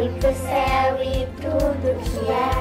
olhe pro céu e tudo que há.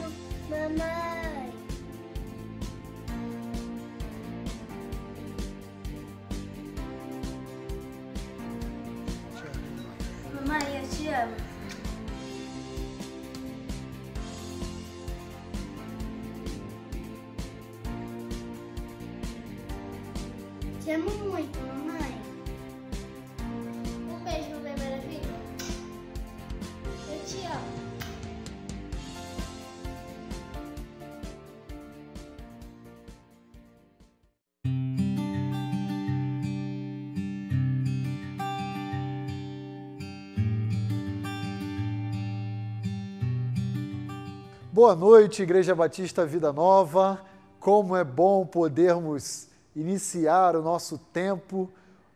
Eu te Boa noite, Igreja Batista Vida Nova. Como é bom podermos iniciar o nosso tempo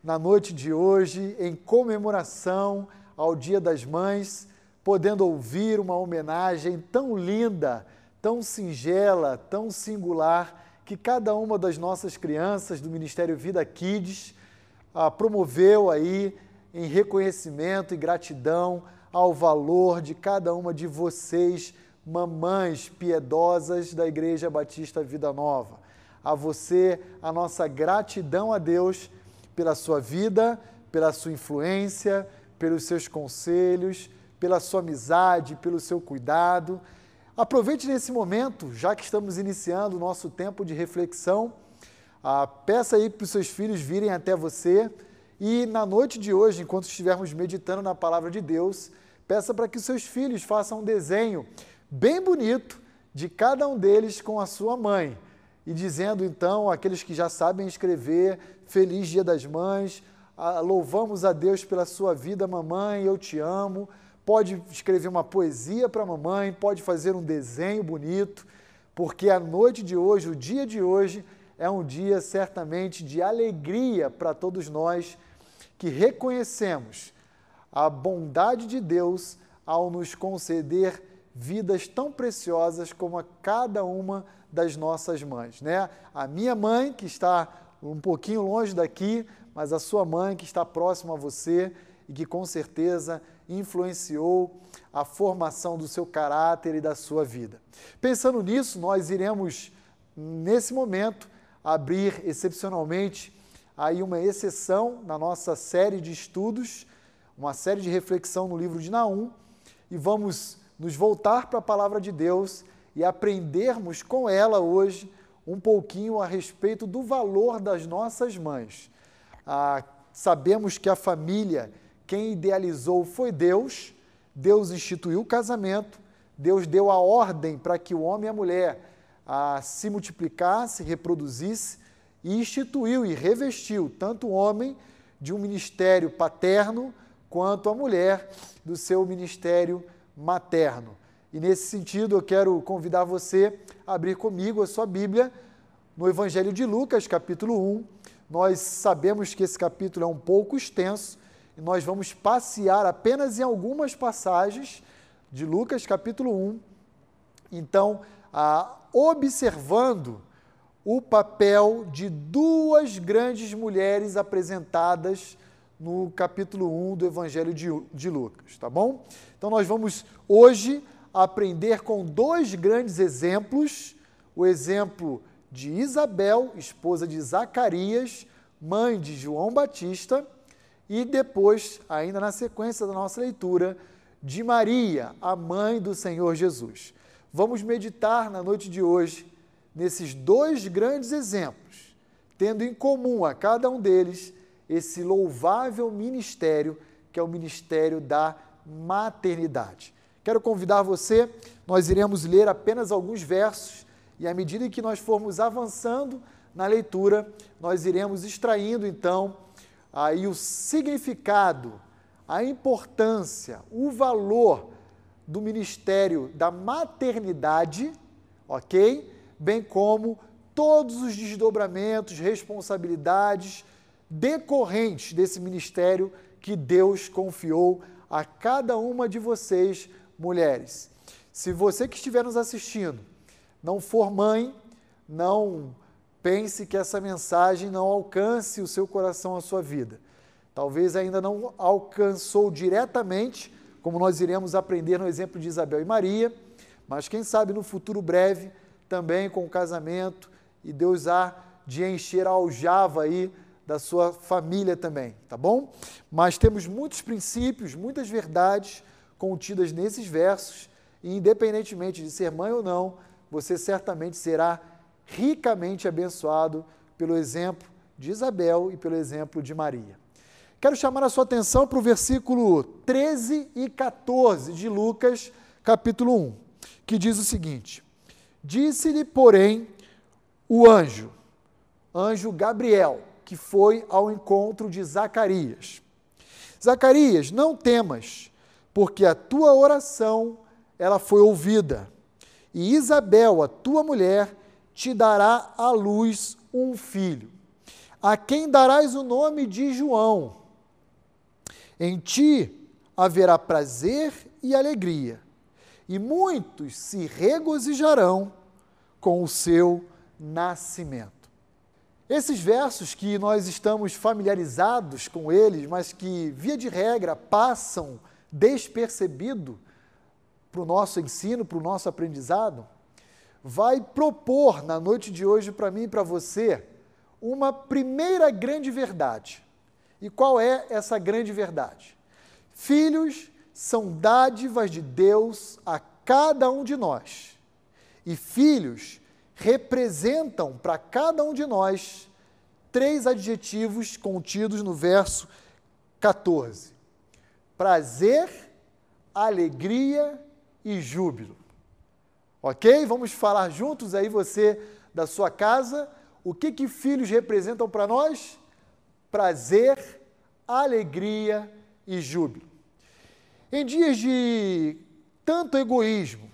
na noite de hoje em comemoração ao Dia das Mães, podendo ouvir uma homenagem tão linda, tão singela, tão singular que cada uma das nossas crianças do Ministério Vida Kids ah, promoveu aí em reconhecimento e gratidão ao valor de cada uma de vocês mamães piedosas da Igreja Batista Vida Nova. A você, a nossa gratidão a Deus pela sua vida, pela sua influência, pelos seus conselhos, pela sua amizade, pelo seu cuidado. Aproveite nesse momento, já que estamos iniciando o nosso tempo de reflexão, ah, peça aí para os seus filhos virem até você e na noite de hoje, enquanto estivermos meditando na palavra de Deus, peça para que os seus filhos façam um desenho bem bonito de cada um deles com a sua mãe. E dizendo então, aqueles que já sabem escrever, Feliz Dia das Mães, louvamos a Deus pela sua vida, mamãe, eu te amo. Pode escrever uma poesia para a mamãe, pode fazer um desenho bonito, porque a noite de hoje, o dia de hoje, é um dia certamente de alegria para todos nós que reconhecemos a bondade de Deus ao nos conceder vidas tão preciosas como a cada uma das nossas mães, né? A minha mãe que está um pouquinho longe daqui, mas a sua mãe que está próxima a você e que com certeza influenciou a formação do seu caráter e da sua vida. Pensando nisso, nós iremos nesse momento abrir excepcionalmente aí uma exceção na nossa série de estudos, uma série de reflexão no livro de Naum e vamos nos voltar para a palavra de Deus e aprendermos com ela hoje um pouquinho a respeito do valor das nossas mães. Ah, sabemos que a família, quem idealizou foi Deus, Deus instituiu o casamento, Deus deu a ordem para que o homem e a mulher ah, se multiplicasse, reproduzisse, e instituiu e revestiu tanto o homem de um ministério paterno, quanto a mulher do seu ministério materno. E nesse sentido, eu quero convidar você a abrir comigo a sua Bíblia no Evangelho de Lucas, capítulo 1. Nós sabemos que esse capítulo é um pouco extenso e nós vamos passear apenas em algumas passagens de Lucas, capítulo 1. Então, observando o papel de duas grandes mulheres apresentadas no capítulo 1 do Evangelho de, de Lucas, tá bom? Então nós vamos hoje aprender com dois grandes exemplos, o exemplo de Isabel, esposa de Zacarias, mãe de João Batista, e depois, ainda na sequência da nossa leitura, de Maria, a mãe do Senhor Jesus. Vamos meditar na noite de hoje nesses dois grandes exemplos, tendo em comum a cada um deles esse louvável ministério que é o ministério da maternidade. Quero convidar você, nós iremos ler apenas alguns versos e à medida que nós formos avançando na leitura, nós iremos extraindo então aí o significado, a importância, o valor do ministério da maternidade, ok? Bem como todos os desdobramentos, responsabilidades decorrentes desse ministério que Deus confiou a cada uma de vocês, mulheres. Se você que estiver nos assistindo não for mãe, não pense que essa mensagem não alcance o seu coração, a sua vida. Talvez ainda não alcançou diretamente, como nós iremos aprender no exemplo de Isabel e Maria, mas quem sabe no futuro breve, também com o casamento, e Deus há de encher a aljava aí da sua família também, tá bom? Mas temos muitos princípios, muitas verdades contidas nesses versos, e independentemente de ser mãe ou não, você certamente será ricamente abençoado pelo exemplo de Isabel e pelo exemplo de Maria. Quero chamar a sua atenção para o versículo 13 e 14 de Lucas, capítulo 1, que diz o seguinte: Disse-lhe, porém, o anjo, anjo Gabriel, que foi ao encontro de Zacarias. Zacarias, não temas, porque a tua oração ela foi ouvida. E Isabel, a tua mulher, te dará à luz um filho, a quem darás o nome de João. Em ti haverá prazer e alegria, e muitos se regozijarão com o seu nascimento. Esses versos que nós estamos familiarizados com eles, mas que, via de regra, passam despercebido para o nosso ensino, para o nosso aprendizado, vai propor na noite de hoje para mim e para você uma primeira grande verdade. E qual é essa grande verdade? Filhos são dádivas de Deus a cada um de nós. E filhos representam para cada um de nós três adjetivos contidos no verso 14: prazer, alegria e júbilo. Ok? Vamos falar juntos aí, você da sua casa, o que, que filhos representam para nós? Prazer, alegria e júbilo. Em dias de tanto egoísmo,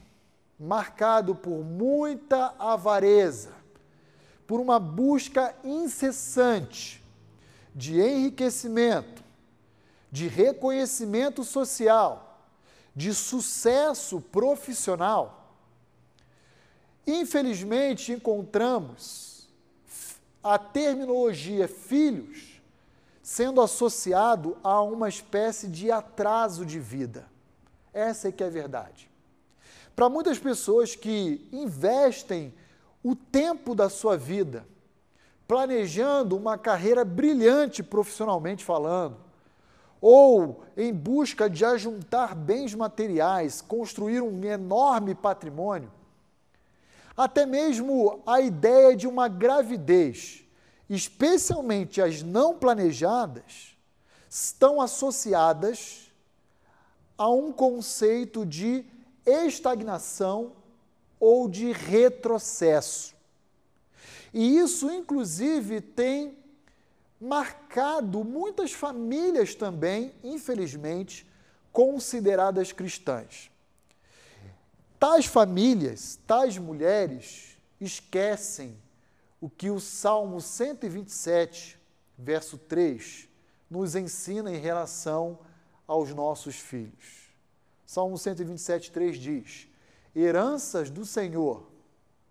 marcado por muita avareza, por uma busca incessante de enriquecimento, de reconhecimento social, de sucesso profissional. Infelizmente, encontramos a terminologia filhos sendo associado a uma espécie de atraso de vida. Essa é que é a verdade. Para muitas pessoas que investem o tempo da sua vida planejando uma carreira brilhante profissionalmente falando, ou em busca de ajuntar bens materiais, construir um enorme patrimônio, até mesmo a ideia de uma gravidez, especialmente as não planejadas, estão associadas a um conceito de estagnação ou de retrocesso. E isso, inclusive, tem marcado muitas famílias também, infelizmente, consideradas cristãs. Tais famílias, tais mulheres, esquecem o que o Salmo 127, verso 3, nos ensina em relação aos nossos filhos. Salmo 127, 3 diz: Heranças do Senhor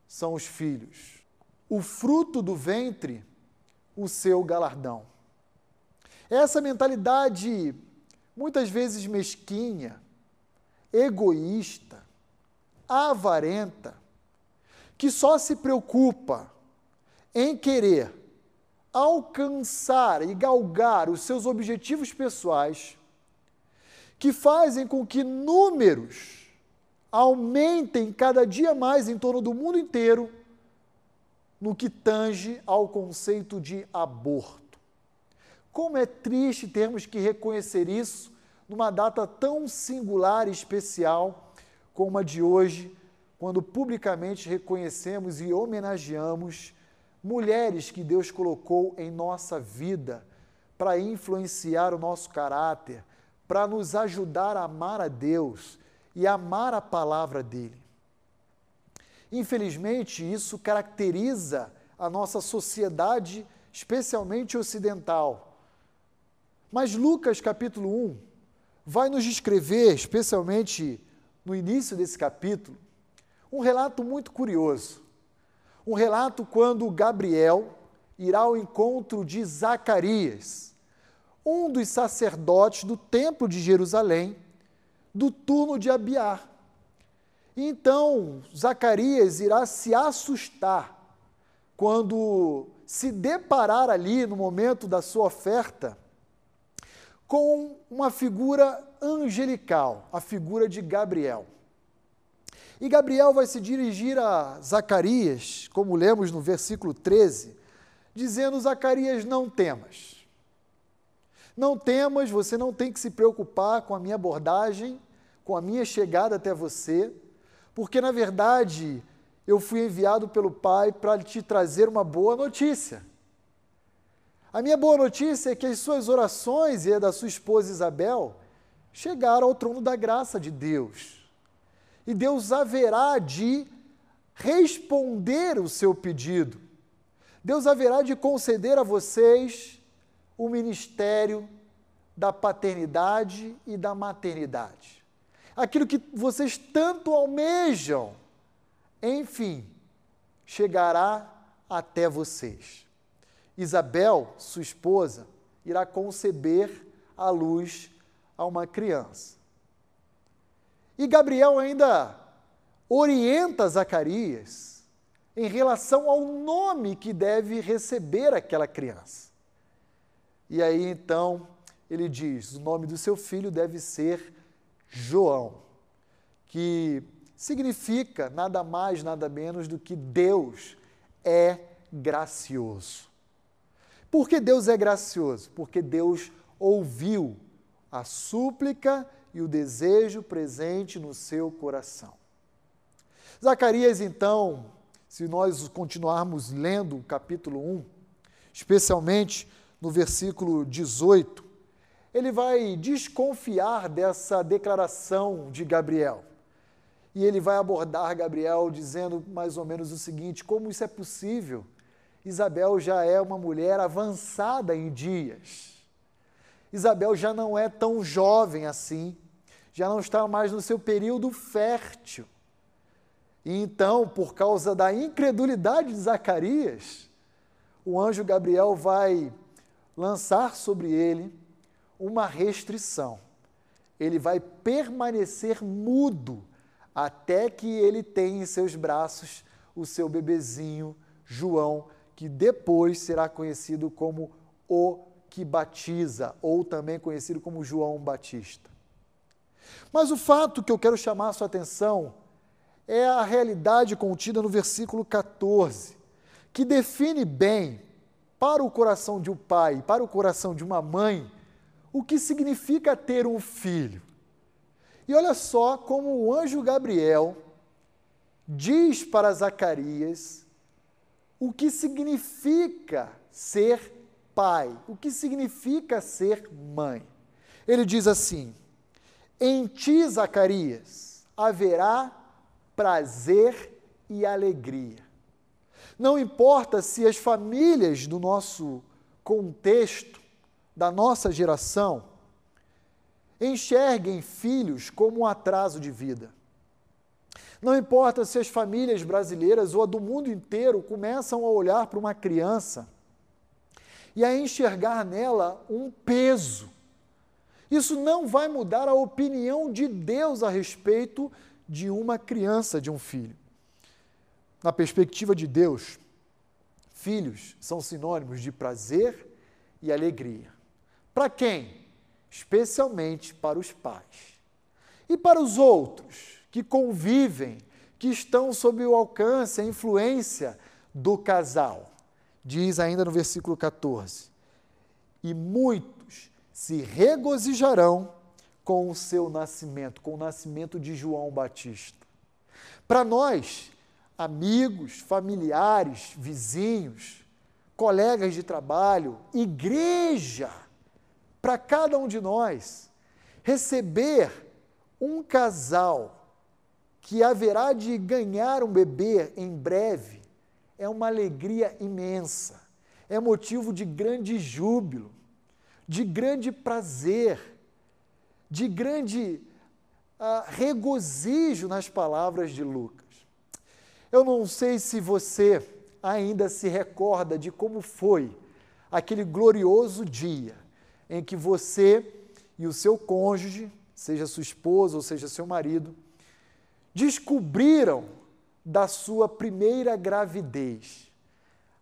são os filhos, o fruto do ventre, o seu galardão. Essa mentalidade, muitas vezes mesquinha, egoísta, avarenta, que só se preocupa em querer alcançar e galgar os seus objetivos pessoais, que fazem com que números aumentem cada dia mais em torno do mundo inteiro no que tange ao conceito de aborto. Como é triste termos que reconhecer isso numa data tão singular e especial como a de hoje, quando publicamente reconhecemos e homenageamos mulheres que Deus colocou em nossa vida para influenciar o nosso caráter, para nos ajudar a amar a Deus e amar a palavra dele. Infelizmente, isso caracteriza a nossa sociedade, especialmente ocidental. Mas Lucas capítulo 1 vai nos descrever, especialmente no início desse capítulo, um relato muito curioso. Um relato quando Gabriel irá ao encontro de Zacarias um dos sacerdotes do templo de Jerusalém, do turno de Abiar. Então, Zacarias irá se assustar quando se deparar ali no momento da sua oferta com uma figura angelical, a figura de Gabriel. E Gabriel vai se dirigir a Zacarias, como lemos no versículo 13, dizendo: Zacarias, não temas. Não temas, você não tem que se preocupar com a minha abordagem, com a minha chegada até você, porque na verdade eu fui enviado pelo Pai para te trazer uma boa notícia. A minha boa notícia é que as suas orações e a da sua esposa Isabel chegaram ao trono da graça de Deus. E Deus haverá de responder o seu pedido. Deus haverá de conceder a vocês o ministério da paternidade e da maternidade. Aquilo que vocês tanto almejam, enfim, chegará até vocês. Isabel, sua esposa, irá conceber a luz a uma criança. E Gabriel ainda orienta Zacarias em relação ao nome que deve receber aquela criança. E aí então ele diz: o nome do seu filho deve ser João, que significa nada mais, nada menos do que Deus é gracioso. Por que Deus é gracioso? Porque Deus ouviu a súplica e o desejo presente no seu coração. Zacarias, então, se nós continuarmos lendo o capítulo 1, especialmente no versículo 18, ele vai desconfiar dessa declaração de Gabriel. E ele vai abordar Gabriel dizendo mais ou menos o seguinte: como isso é possível? Isabel já é uma mulher avançada em dias. Isabel já não é tão jovem assim, já não está mais no seu período fértil. E então, por causa da incredulidade de Zacarias, o anjo Gabriel vai lançar sobre ele uma restrição. Ele vai permanecer mudo até que ele tenha em seus braços o seu bebezinho João, que depois será conhecido como o que batiza, ou também conhecido como João Batista. Mas o fato que eu quero chamar a sua atenção é a realidade contida no versículo 14, que define bem para o coração de um pai, para o coração de uma mãe, o que significa ter um filho. E olha só como o anjo Gabriel diz para Zacarias o que significa ser pai, o que significa ser mãe. Ele diz assim: Em ti, Zacarias, haverá prazer e alegria não importa se as famílias do nosso contexto, da nossa geração, enxerguem filhos como um atraso de vida. Não importa se as famílias brasileiras ou a do mundo inteiro começam a olhar para uma criança e a enxergar nela um peso. Isso não vai mudar a opinião de Deus a respeito de uma criança, de um filho na perspectiva de Deus, filhos são sinônimos de prazer e alegria. Para quem? Especialmente para os pais. E para os outros que convivem, que estão sob o alcance, a influência do casal. Diz ainda no versículo 14: E muitos se regozijarão com o seu nascimento, com o nascimento de João Batista. Para nós, amigos, familiares, vizinhos, colegas de trabalho, igreja, para cada um de nós, receber um casal que haverá de ganhar um bebê em breve é uma alegria imensa, é motivo de grande júbilo, de grande prazer, de grande uh, regozijo nas palavras de Lucas. Eu não sei se você ainda se recorda de como foi aquele glorioso dia em que você e o seu cônjuge, seja sua esposa ou seja seu marido, descobriram da sua primeira gravidez.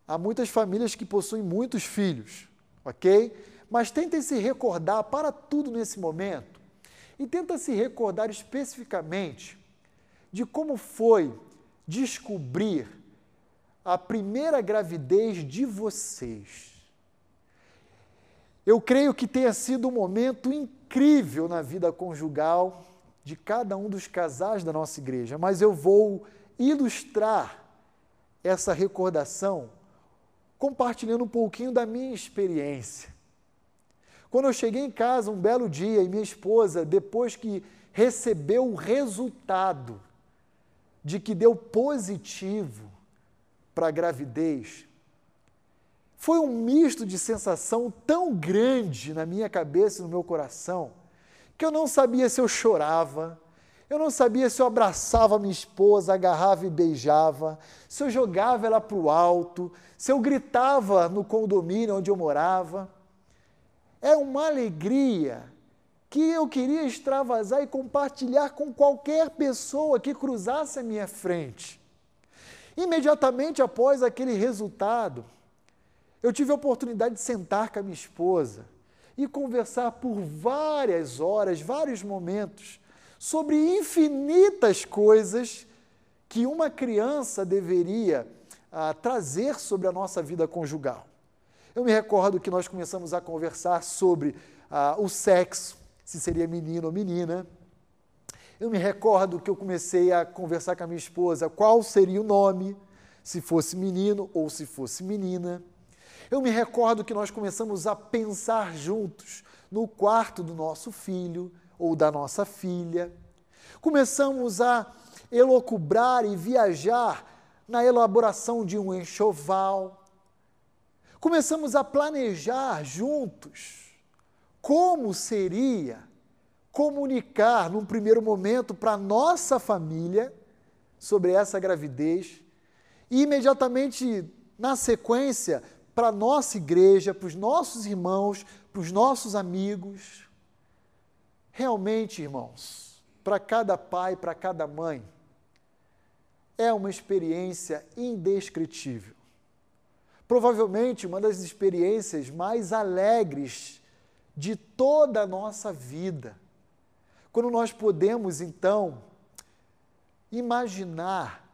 Há muitas famílias que possuem muitos filhos, ok? Mas tentem se recordar para tudo nesse momento e tenta se recordar especificamente de como foi descobrir a primeira gravidez de vocês. Eu creio que tenha sido um momento incrível na vida conjugal de cada um dos casais da nossa igreja, mas eu vou ilustrar essa recordação compartilhando um pouquinho da minha experiência. Quando eu cheguei em casa um belo dia e minha esposa, depois que recebeu o resultado de que deu positivo para a gravidez, foi um misto de sensação tão grande na minha cabeça e no meu coração, que eu não sabia se eu chorava, eu não sabia se eu abraçava minha esposa, agarrava e beijava, se eu jogava ela para o alto, se eu gritava no condomínio onde eu morava. É uma alegria que eu queria extravasar e compartilhar com qualquer pessoa que cruzasse a minha frente. Imediatamente após aquele resultado, eu tive a oportunidade de sentar com a minha esposa e conversar por várias horas, vários momentos, sobre infinitas coisas que uma criança deveria ah, trazer sobre a nossa vida conjugal. Eu me recordo que nós começamos a conversar sobre ah, o sexo, se seria menino ou menina. Eu me recordo que eu comecei a conversar com a minha esposa qual seria o nome, se fosse menino ou se fosse menina. Eu me recordo que nós começamos a pensar juntos no quarto do nosso filho ou da nossa filha. Começamos a elocubrar e viajar na elaboração de um enxoval começamos a planejar juntos como seria comunicar num primeiro momento para nossa família sobre essa gravidez e imediatamente na sequência para nossa igreja, para os nossos irmãos, para os nossos amigos. Realmente, irmãos, para cada pai, para cada mãe, é uma experiência indescritível provavelmente uma das experiências mais alegres de toda a nossa vida. Quando nós podemos, então, imaginar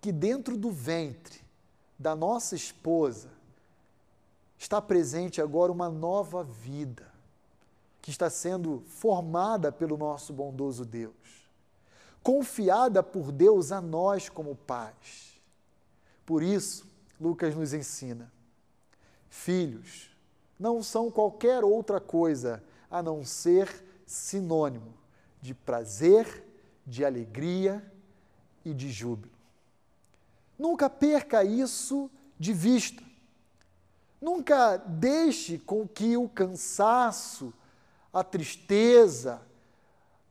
que dentro do ventre da nossa esposa está presente agora uma nova vida que está sendo formada pelo nosso bondoso Deus, confiada por Deus a nós como pais. Por isso, Lucas nos ensina. Filhos não são qualquer outra coisa a não ser sinônimo de prazer, de alegria e de júbilo. Nunca perca isso de vista. Nunca deixe com que o cansaço, a tristeza,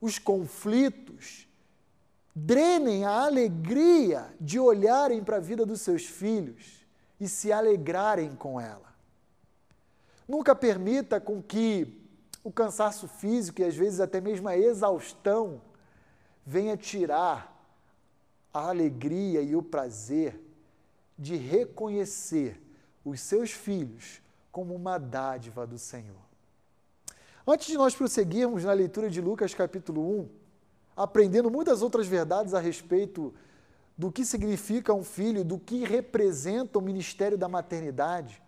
os conflitos drenem a alegria de olharem para a vida dos seus filhos e se alegrarem com ela. Nunca permita com que o cansaço físico e às vezes até mesmo a exaustão venha tirar a alegria e o prazer de reconhecer os seus filhos como uma dádiva do Senhor. Antes de nós prosseguirmos na leitura de Lucas capítulo 1, aprendendo muitas outras verdades a respeito do que significa um filho, do que representa o ministério da maternidade.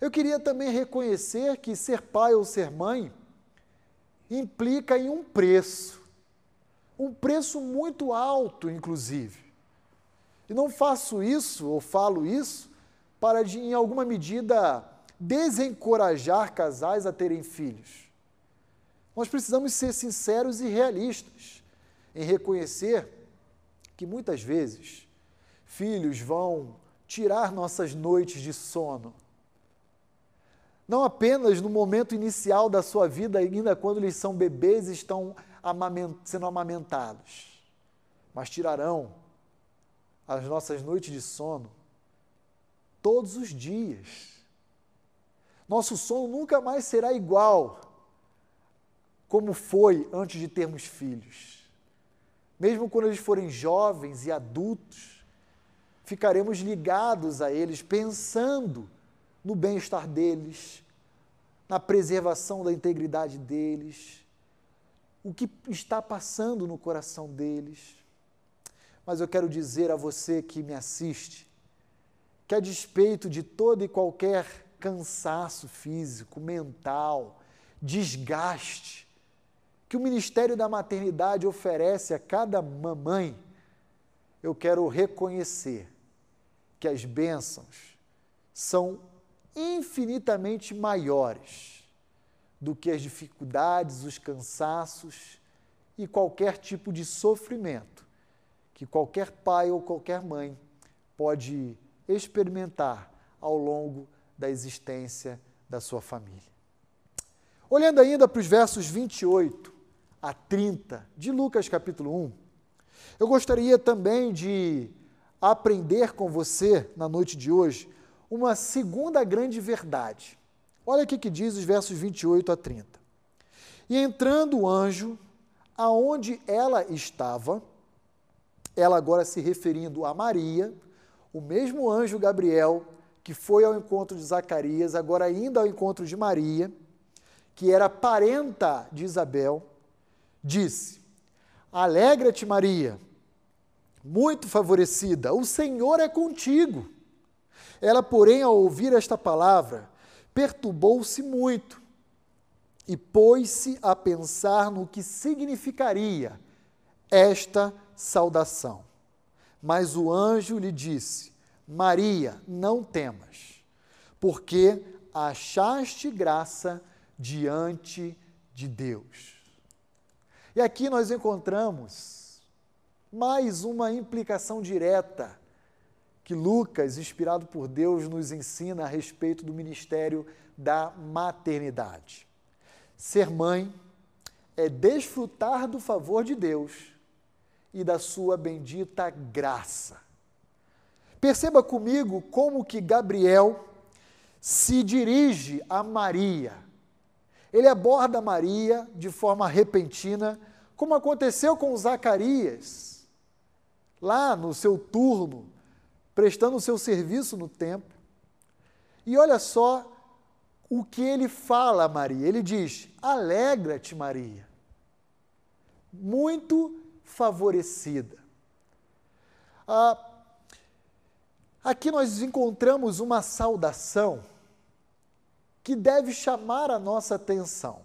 Eu queria também reconhecer que ser pai ou ser mãe implica em um preço, um preço muito alto, inclusive. E não faço isso, ou falo isso, para, de, em alguma medida, desencorajar casais a terem filhos. Nós precisamos ser sinceros e realistas em reconhecer que muitas vezes filhos vão tirar nossas noites de sono. Não apenas no momento inicial da sua vida, ainda quando eles são bebês e estão amament sendo amamentados, mas tirarão as nossas noites de sono todos os dias. Nosso sono nunca mais será igual como foi antes de termos filhos. Mesmo quando eles forem jovens e adultos, ficaremos ligados a eles, pensando no bem-estar deles, na preservação da integridade deles, o que está passando no coração deles. Mas eu quero dizer a você que me assiste, que, a despeito de todo e qualquer cansaço físico, mental, desgaste, que o ministério da maternidade oferece a cada mamãe, eu quero reconhecer que as bênçãos são infinitamente maiores do que as dificuldades, os cansaços e qualquer tipo de sofrimento que qualquer pai ou qualquer mãe pode experimentar ao longo da existência da sua família. Olhando ainda para os versos 28 a 30 de Lucas capítulo 1, eu gostaria também de aprender com você na noite de hoje uma segunda grande verdade. Olha o que diz os versos 28 a 30. E entrando o anjo aonde ela estava, ela agora se referindo a Maria, o mesmo anjo Gabriel que foi ao encontro de Zacarias, agora indo ao encontro de Maria, que era parenta de Isabel, disse: Alegra-te, Maria, muito favorecida, o Senhor é contigo. Ela, porém, ao ouvir esta palavra, perturbou-se muito e pôs-se a pensar no que significaria esta saudação. Mas o anjo lhe disse: Maria, não temas, porque achaste graça diante de Deus. E aqui nós encontramos mais uma implicação direta que Lucas, inspirado por Deus, nos ensina a respeito do ministério da maternidade. Ser mãe é desfrutar do favor de Deus e da sua bendita graça. Perceba comigo como que Gabriel se dirige a Maria. Ele aborda Maria de forma repentina, como aconteceu com Zacarias, lá no seu turno, prestando o seu serviço no templo. E olha só o que ele fala a Maria. Ele diz: Alegra-te, Maria. Muito favorecida. Ah, aqui nós encontramos uma saudação que deve chamar a nossa atenção.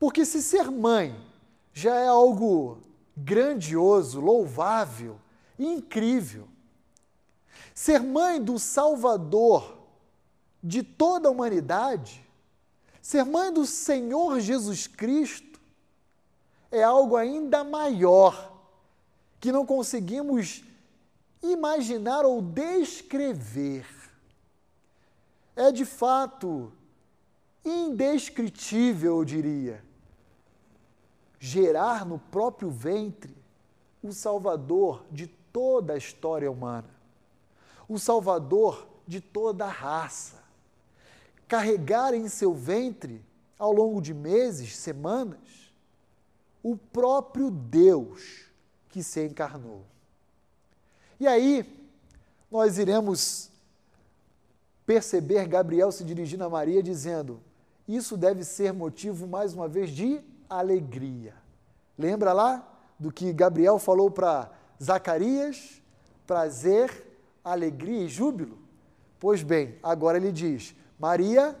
Porque se ser mãe já é algo grandioso, louvável, incrível, ser mãe do Salvador de toda a humanidade, ser mãe do Senhor Jesus Cristo, é algo ainda maior que não conseguimos imaginar ou descrever. É de fato indescritível, eu diria, gerar no próprio ventre o Salvador de toda a história humana, o Salvador de toda a raça. Carregar em seu ventre, ao longo de meses, semanas, o próprio Deus que se encarnou. E aí, nós iremos perceber Gabriel se dirigindo a Maria dizendo: Isso deve ser motivo, mais uma vez, de alegria. Lembra lá do que Gabriel falou para Zacarias? Prazer, alegria e júbilo? Pois bem, agora ele diz: Maria,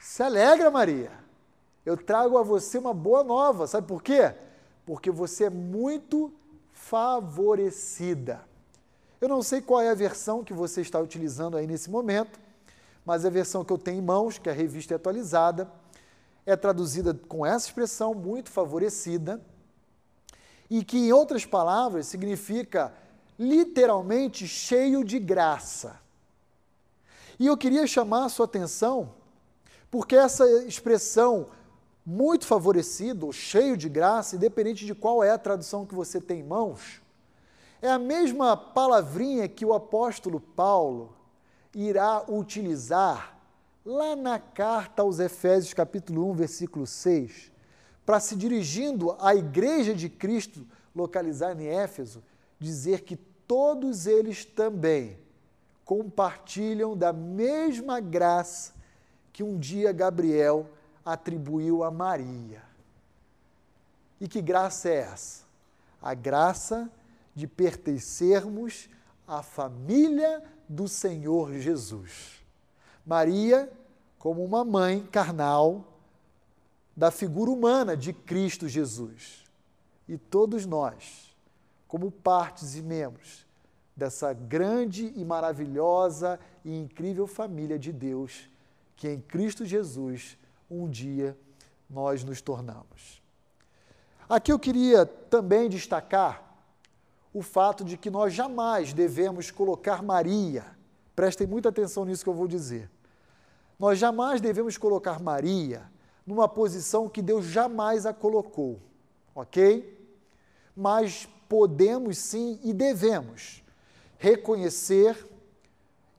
se alegra, Maria eu trago a você uma boa nova. Sabe por quê? Porque você é muito favorecida. Eu não sei qual é a versão que você está utilizando aí nesse momento, mas a versão que eu tenho em mãos, que a revista é atualizada, é traduzida com essa expressão, muito favorecida, e que, em outras palavras, significa literalmente cheio de graça. E eu queria chamar a sua atenção, porque essa expressão muito favorecido, cheio de graça, independente de qual é a tradução que você tem em mãos, é a mesma palavrinha que o apóstolo Paulo irá utilizar lá na carta aos Efésios, capítulo 1, versículo 6, para se dirigindo à igreja de Cristo localizada em Éfeso, dizer que todos eles também compartilham da mesma graça que um dia Gabriel atribuiu a Maria. E que graça é essa? A graça de pertencermos a família do Senhor Jesus. Maria, como uma mãe carnal da figura humana de Cristo Jesus. E todos nós, como partes e membros dessa grande e maravilhosa e incrível família de Deus, que em Cristo Jesus um dia nós nos tornamos. Aqui eu queria também destacar o fato de que nós jamais devemos colocar Maria, prestem muita atenção nisso que eu vou dizer. Nós jamais devemos colocar Maria numa posição que Deus jamais a colocou, ok? Mas podemos sim e devemos reconhecer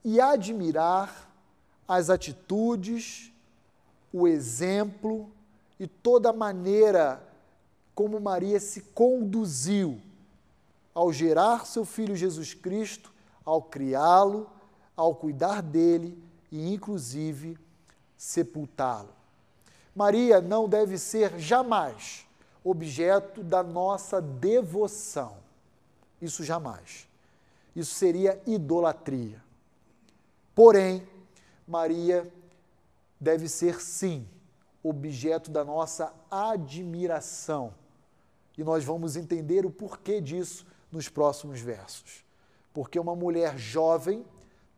e admirar as atitudes, o exemplo e toda a maneira como Maria se conduziu ao gerar seu filho Jesus Cristo, ao criá-lo, ao cuidar dele e, inclusive, sepultá-lo. Maria não deve ser jamais objeto da nossa devoção. Isso jamais. Isso seria idolatria. Porém, Maria deve ser, sim, objeto da nossa admiração. E nós vamos entender o porquê disso nos próximos versos. Porque uma mulher jovem,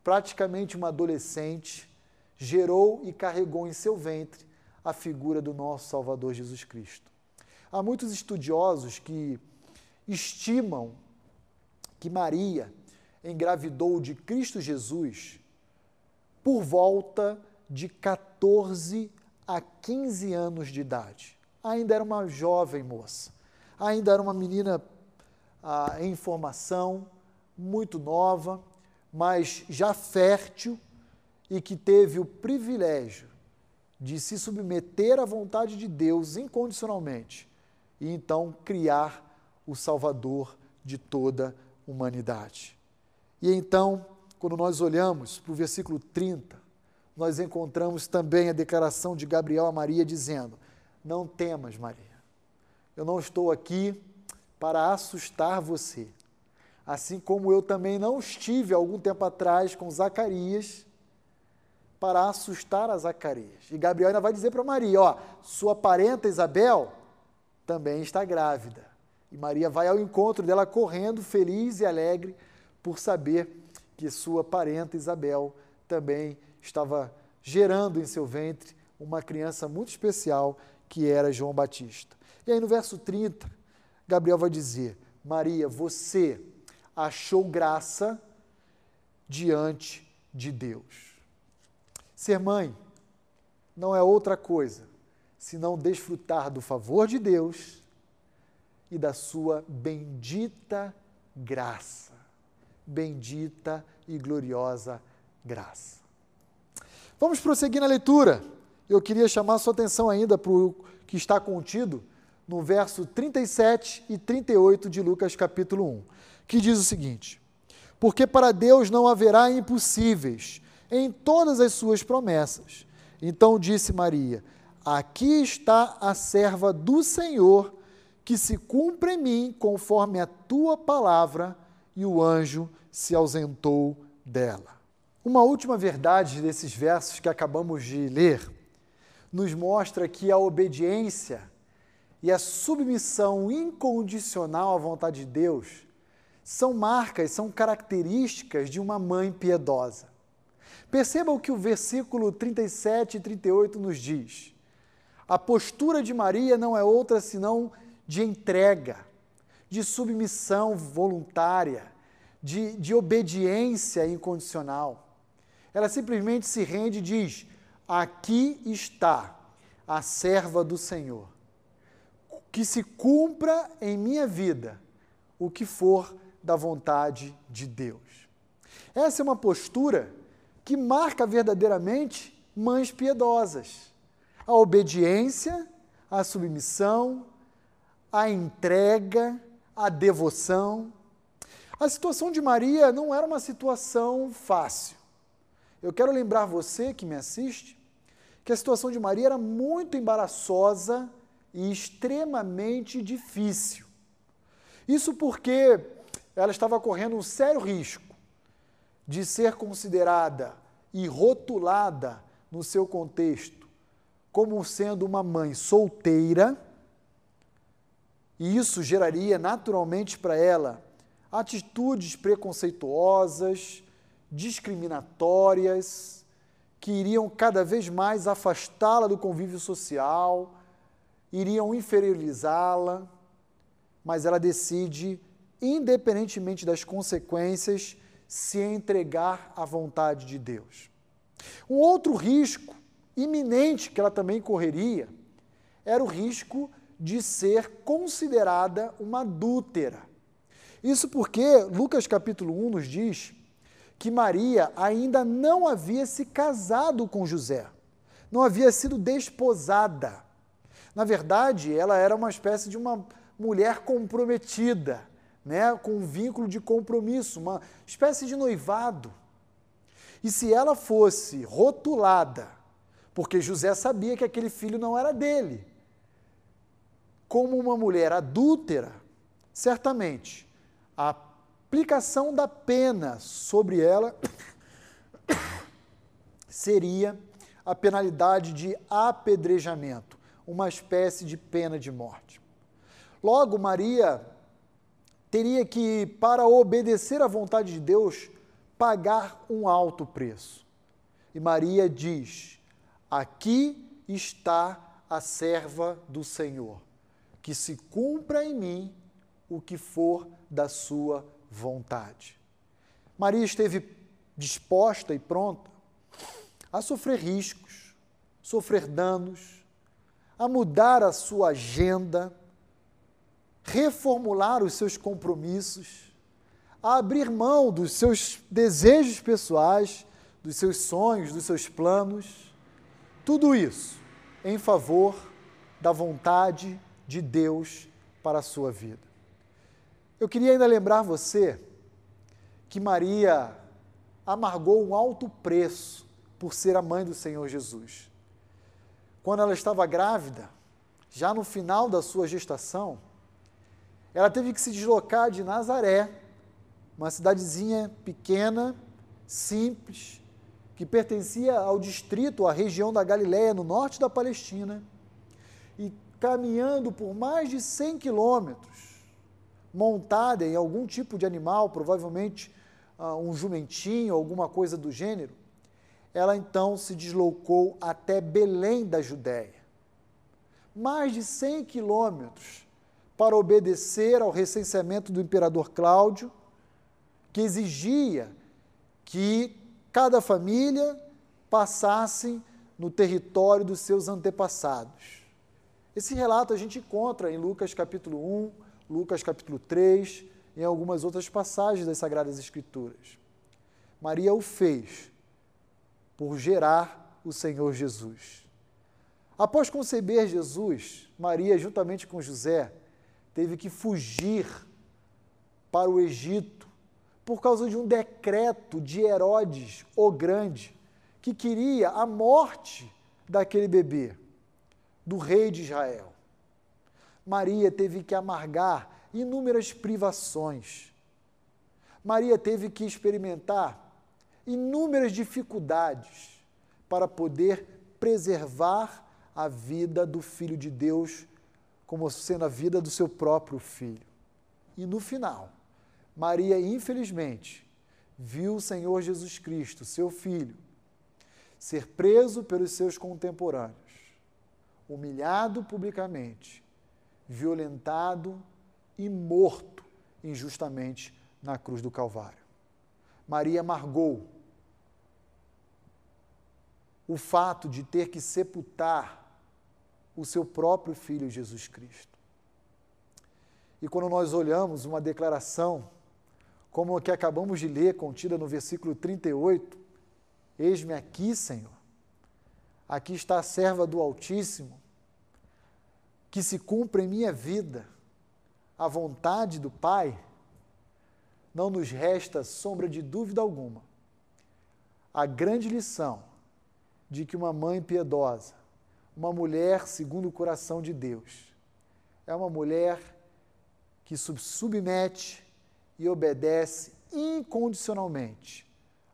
praticamente uma adolescente, gerou e carregou em seu ventre a figura do nosso Salvador Jesus Cristo. Há muitos estudiosos que estimam que Maria engravidou de Cristo Jesus por volta de 14 a 15 anos de idade. Ainda era uma jovem moça, ainda era uma menina ah, em formação, muito nova, mas já fértil e que teve o privilégio de se submeter à vontade de Deus incondicionalmente e então criar o Salvador de toda a humanidade. E então, quando nós olhamos para o versículo 30, nós encontramos também a declaração de Gabriel a Maria dizendo: Não temas, Maria, eu não estou aqui para assustar você. Assim como eu também não estive algum tempo atrás com Zacarias para assustar a Zacarias. E Gabriel ainda vai dizer para Maria: ó, sua parenta Isabel também está grávida. E Maria vai ao encontro dela correndo, feliz e alegre, por saber que sua parenta Isabel também estava gerando em seu ventre uma criança muito especial que era João Batista. E aí no verso 30, Gabriel vai dizer: Maria, você achou graça diante de Deus. Ser mãe não é outra coisa senão desfrutar do favor de Deus e da sua bendita graça. Bendita e gloriosa graça. Vamos prosseguir na leitura. Eu queria chamar sua atenção ainda para o que está contido no verso 37 e 38 de Lucas capítulo 1, que diz o seguinte: Porque para Deus não haverá impossíveis em todas as suas promessas. Então disse Maria: Aqui está a serva do Senhor, que se cumpre em mim conforme a tua palavra, e o anjo se ausentou dela. Uma última verdade desses versos que acabamos de ler nos mostra que a obediência e a submissão incondicional à vontade de Deus são marcas, são características de uma mãe piedosa. Perceba o que o versículo 37 e 38 nos diz. A postura de Maria não é outra senão de entrega, de submissão voluntária, de, de obediência incondicional. Ela simplesmente se rende e diz: Aqui está a serva do Senhor que se cumpra em minha vida o que for da vontade de Deus. Essa é uma postura que marca verdadeiramente mães piedosas. A obediência, a submissão, a entrega, a devoção. A situação de Maria não era uma situação fácil. Eu quero lembrar você que me assiste que a situação de Maria era muito embaraçosa e extremamente difícil. Isso porque ela estava correndo um sério risco de ser considerada e rotulada no seu contexto como sendo uma mãe solteira, e isso geraria naturalmente para ela atitudes preconceituosas, discriminatórias, que iriam cada vez mais afastá-la do convívio social, iriam inferiorizá-la, mas ela decide, independentemente das consequências, se entregar à vontade de Deus. Um outro risco iminente que ela também correria era o risco de ser considerada uma adúltera. Isso porque Lucas capítulo 1 nos diz que Maria ainda não havia se casado com José, não havia sido desposada. Na verdade, ela era uma espécie de uma mulher comprometida, né, com um vínculo de compromisso, uma espécie de noivado. E se ela fosse rotulada, porque José sabia que aquele filho não era dele, como uma mulher adúltera, certamente a aplicação da pena sobre ela seria a penalidade de apedrejamento, uma espécie de pena de morte. Logo, Maria teria que, para obedecer à vontade de Deus, pagar um alto preço. E Maria diz: Aqui está a serva do Senhor, que se cumpra em mim o que for da sua vontade. Maria esteve disposta e pronta a sofrer riscos, sofrer danos, a mudar a sua agenda, reformular os seus compromissos, a abrir mão dos seus desejos pessoais, dos seus sonhos, dos seus planos, tudo isso em favor da vontade de Deus para a sua vida. Eu queria ainda lembrar você que Maria amargou um alto preço por ser a mãe do Senhor Jesus. Quando ela estava grávida, já no final da sua gestação, ela teve que se deslocar de Nazaré, uma cidadezinha pequena, simples, que pertencia ao distrito, à região da Galiléia, no norte da Palestina, e caminhando por mais de 100 quilômetros, montada em algum tipo de animal, provavelmente uh, um jumentinho, alguma coisa do gênero, ela então se deslocou até Belém da Judéia. Mais de 100 quilômetros para obedecer ao recenseamento do imperador Cláudio, que exigia que cada família passasse no território dos seus antepassados. Esse relato a gente encontra em Lucas capítulo 1, Lucas capítulo 3, em algumas outras passagens das Sagradas Escrituras. Maria o fez por gerar o Senhor Jesus. Após conceber Jesus, Maria, juntamente com José, teve que fugir para o Egito por causa de um decreto de Herodes, o Grande, que queria a morte daquele bebê, do rei de Israel. Maria teve que amargar inúmeras privações. Maria teve que experimentar inúmeras dificuldades para poder preservar a vida do Filho de Deus como sendo a vida do seu próprio filho. E no final, Maria, infelizmente, viu o Senhor Jesus Cristo, seu filho, ser preso pelos seus contemporâneos, humilhado publicamente violentado e morto injustamente na cruz do Calvário. Maria amargou o fato de ter que sepultar o seu próprio filho Jesus Cristo. E quando nós olhamos uma declaração como a que acabamos de ler, contida no versículo 38, Eis-me aqui, Senhor. Aqui está a serva do Altíssimo que se cumpra em minha vida a vontade do Pai, não nos resta sombra de dúvida alguma a grande lição de que uma mãe piedosa, uma mulher segundo o coração de Deus, é uma mulher que submete e obedece incondicionalmente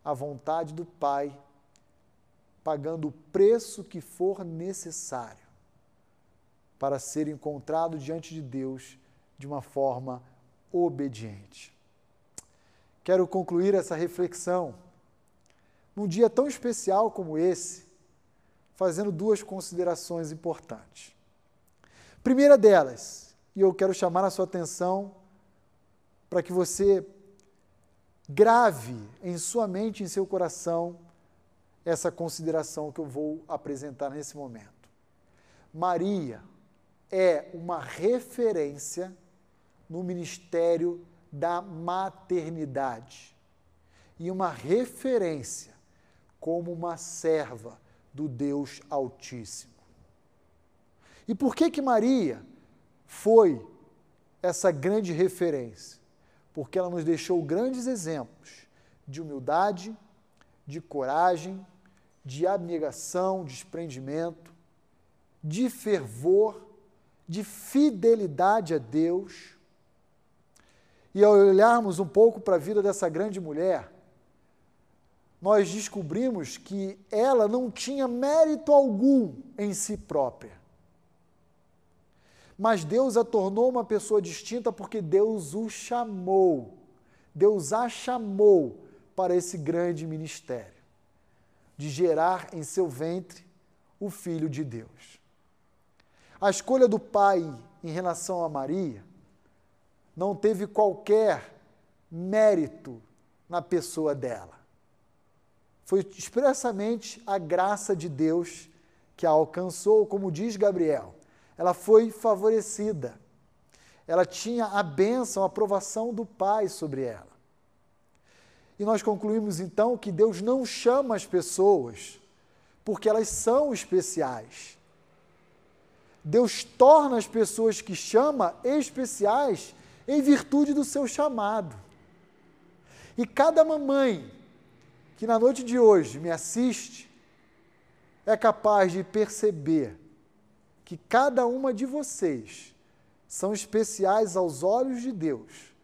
à vontade do Pai, pagando o preço que for necessário para ser encontrado diante de Deus de uma forma obediente. Quero concluir essa reflexão num dia tão especial como esse, fazendo duas considerações importantes. Primeira delas, e eu quero chamar a sua atenção para que você grave em sua mente, em seu coração, essa consideração que eu vou apresentar nesse momento. Maria é uma referência no ministério da maternidade e uma referência como uma serva do Deus Altíssimo. E por que que Maria foi essa grande referência? Porque ela nos deixou grandes exemplos de humildade, de coragem, de abnegação, desprendimento, de fervor, de fidelidade a Deus. E ao olharmos um pouco para a vida dessa grande mulher, nós descobrimos que ela não tinha mérito algum em si própria. Mas Deus a tornou uma pessoa distinta porque Deus o chamou. Deus a chamou para esse grande ministério de gerar em seu ventre o Filho de Deus. A escolha do Pai em relação a Maria não teve qualquer mérito na pessoa dela foi expressamente a graça de Deus que a alcançou, como diz Gabriel. Ela foi favorecida. Ela tinha a bênção, a aprovação do Pai sobre ela. E nós concluímos então que Deus não chama as pessoas porque elas são especiais. Deus torna as pessoas que chama especiais em virtude do seu chamado. E cada mamãe que na noite de hoje me assiste é capaz de perceber que cada uma de vocês são especiais aos olhos de Deus,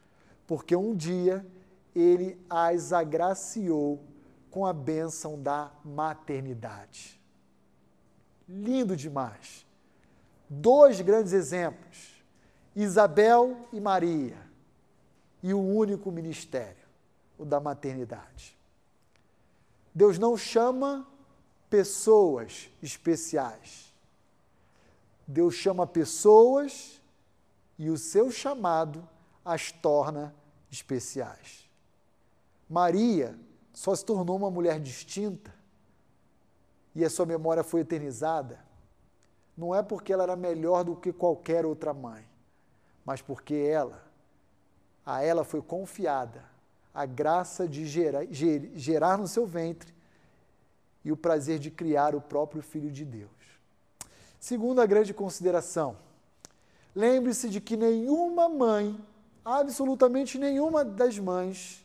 porque um dia ele as agraciou com a bênção da maternidade. Lindo demais. Dois grandes exemplos: Isabel e Maria, e o único ministério, o da maternidade. Deus não chama pessoas especiais. Deus chama pessoas e o seu chamado as torna especiais. Maria só se tornou uma mulher distinta e a sua memória foi eternizada, não é porque ela era melhor do que qualquer outra mãe, mas porque ela, a ela foi confiada a graça de gerar, gerar no seu ventre e o prazer de criar o próprio Filho de Deus. Segunda grande consideração, lembre-se de que nenhuma mãe, absolutamente nenhuma das mães,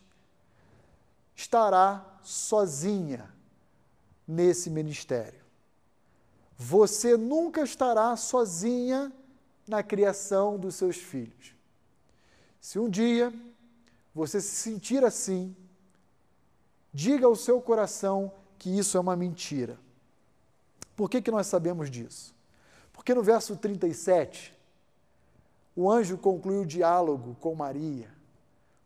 estará sozinha nesse ministério. Você nunca estará sozinha na criação dos seus filhos. Se um dia você se sentir assim, diga ao seu coração que isso é uma mentira. Por que, que nós sabemos disso? Porque no verso 37, o anjo conclui o diálogo com Maria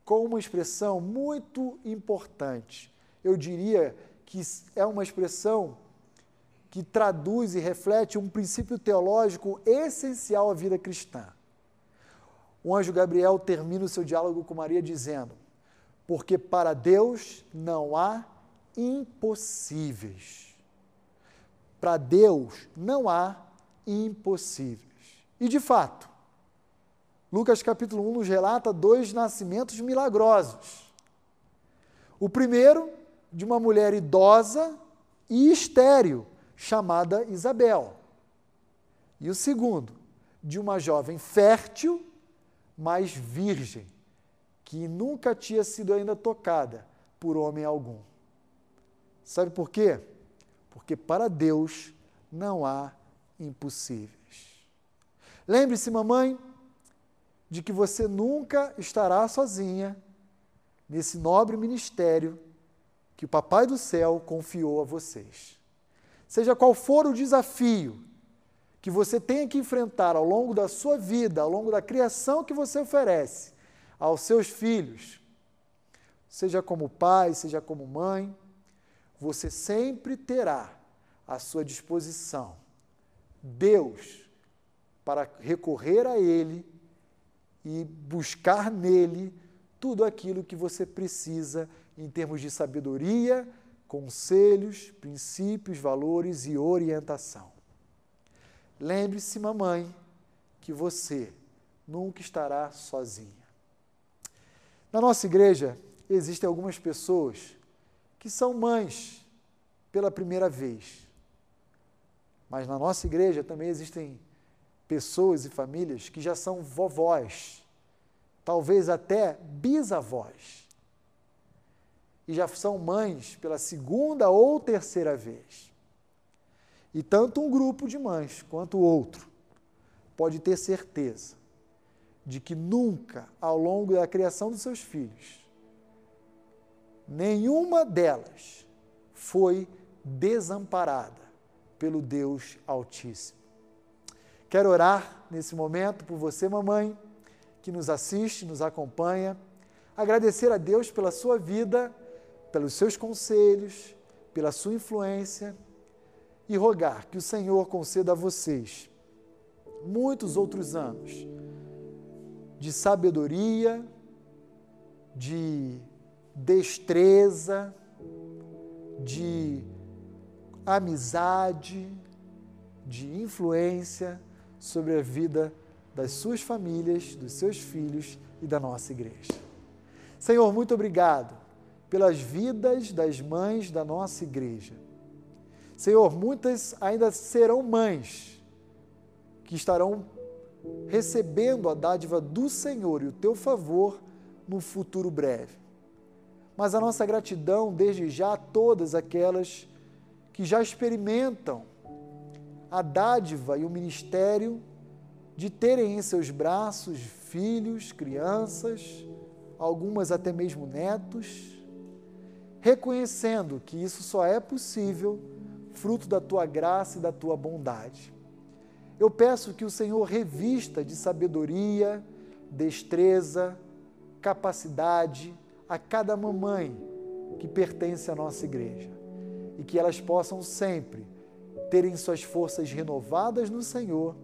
com uma expressão muito importante. Eu diria que é uma expressão que traduz e reflete um princípio teológico essencial à vida cristã o anjo Gabriel termina o seu diálogo com Maria dizendo: Porque para Deus não há impossíveis. Para Deus não há impossíveis. E de fato, Lucas capítulo 1 nos relata dois nascimentos milagrosos. O primeiro, de uma mulher idosa e estéril, chamada Isabel. E o segundo, de uma jovem fértil mas virgem, que nunca tinha sido ainda tocada por homem algum. Sabe por quê? Porque para Deus não há impossíveis. Lembre-se, mamãe, de que você nunca estará sozinha nesse nobre ministério que o Papai do Céu confiou a vocês. Seja qual for o desafio que você tenha que enfrentar ao longo da sua vida, ao longo da criação que você oferece aos seus filhos, seja como pai, seja como mãe, você sempre terá à sua disposição Deus para recorrer a Ele e buscar nele tudo aquilo que você precisa em termos de sabedoria, conselhos, princípios, valores e orientação. Lembre-se, mamãe, que você nunca estará sozinha. Na nossa igreja existem algumas pessoas que são mães pela primeira vez. Mas na nossa igreja também existem pessoas e famílias que já são vovós, talvez até bisavós, e já são mães pela segunda ou terceira vez. E tanto um grupo de mães quanto o outro pode ter certeza de que nunca, ao longo da criação dos seus filhos, nenhuma delas foi desamparada pelo Deus Altíssimo. Quero orar nesse momento por você, mamãe, que nos assiste, nos acompanha. Agradecer a Deus pela sua vida, pelos seus conselhos, pela sua influência e rogar que o Senhor conceda a vocês muitos outros anos de sabedoria, de destreza, de amizade, de influência sobre a vida das suas famílias, dos seus filhos e da nossa igreja. Senhor, muito obrigado pelas vidas das mães da nossa igreja. Senhor, muitas ainda serão mães que estarão recebendo a dádiva do Senhor e o teu favor no futuro breve. Mas a nossa gratidão desde já a todas aquelas que já experimentam a dádiva e o ministério de terem em seus braços filhos, crianças, algumas até mesmo netos, reconhecendo que isso só é possível fruto da tua graça e da tua bondade. Eu peço que o Senhor revista de sabedoria, destreza, capacidade a cada mamãe que pertence à nossa igreja e que elas possam sempre terem suas forças renovadas no Senhor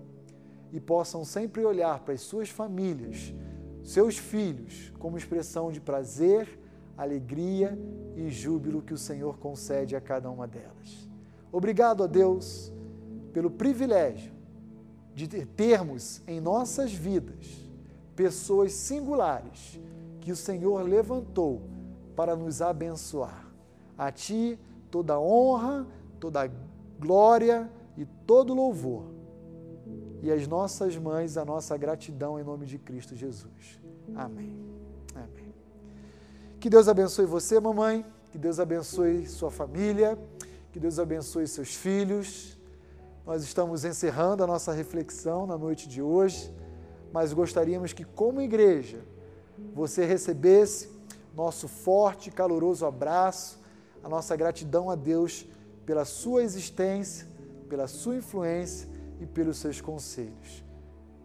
e possam sempre olhar para as suas famílias, seus filhos, como expressão de prazer, alegria e júbilo que o Senhor concede a cada uma delas. Obrigado a Deus pelo privilégio de termos em nossas vidas pessoas singulares que o Senhor levantou para nos abençoar. A Ti toda honra, toda glória e todo louvor. E as nossas mães, a nossa gratidão em nome de Cristo Jesus. Amém. Amém. Que Deus abençoe você, mamãe. Que Deus abençoe sua família. Que Deus abençoe seus filhos. Nós estamos encerrando a nossa reflexão na noite de hoje, mas gostaríamos que, como igreja, você recebesse nosso forte e caloroso abraço, a nossa gratidão a Deus pela sua existência, pela sua influência e pelos seus conselhos.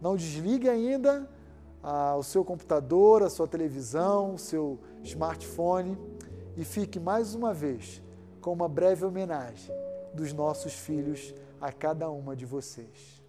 Não desligue ainda ah, o seu computador, a sua televisão, o seu smartphone e fique mais uma vez com uma breve homenagem dos nossos filhos a cada uma de vocês.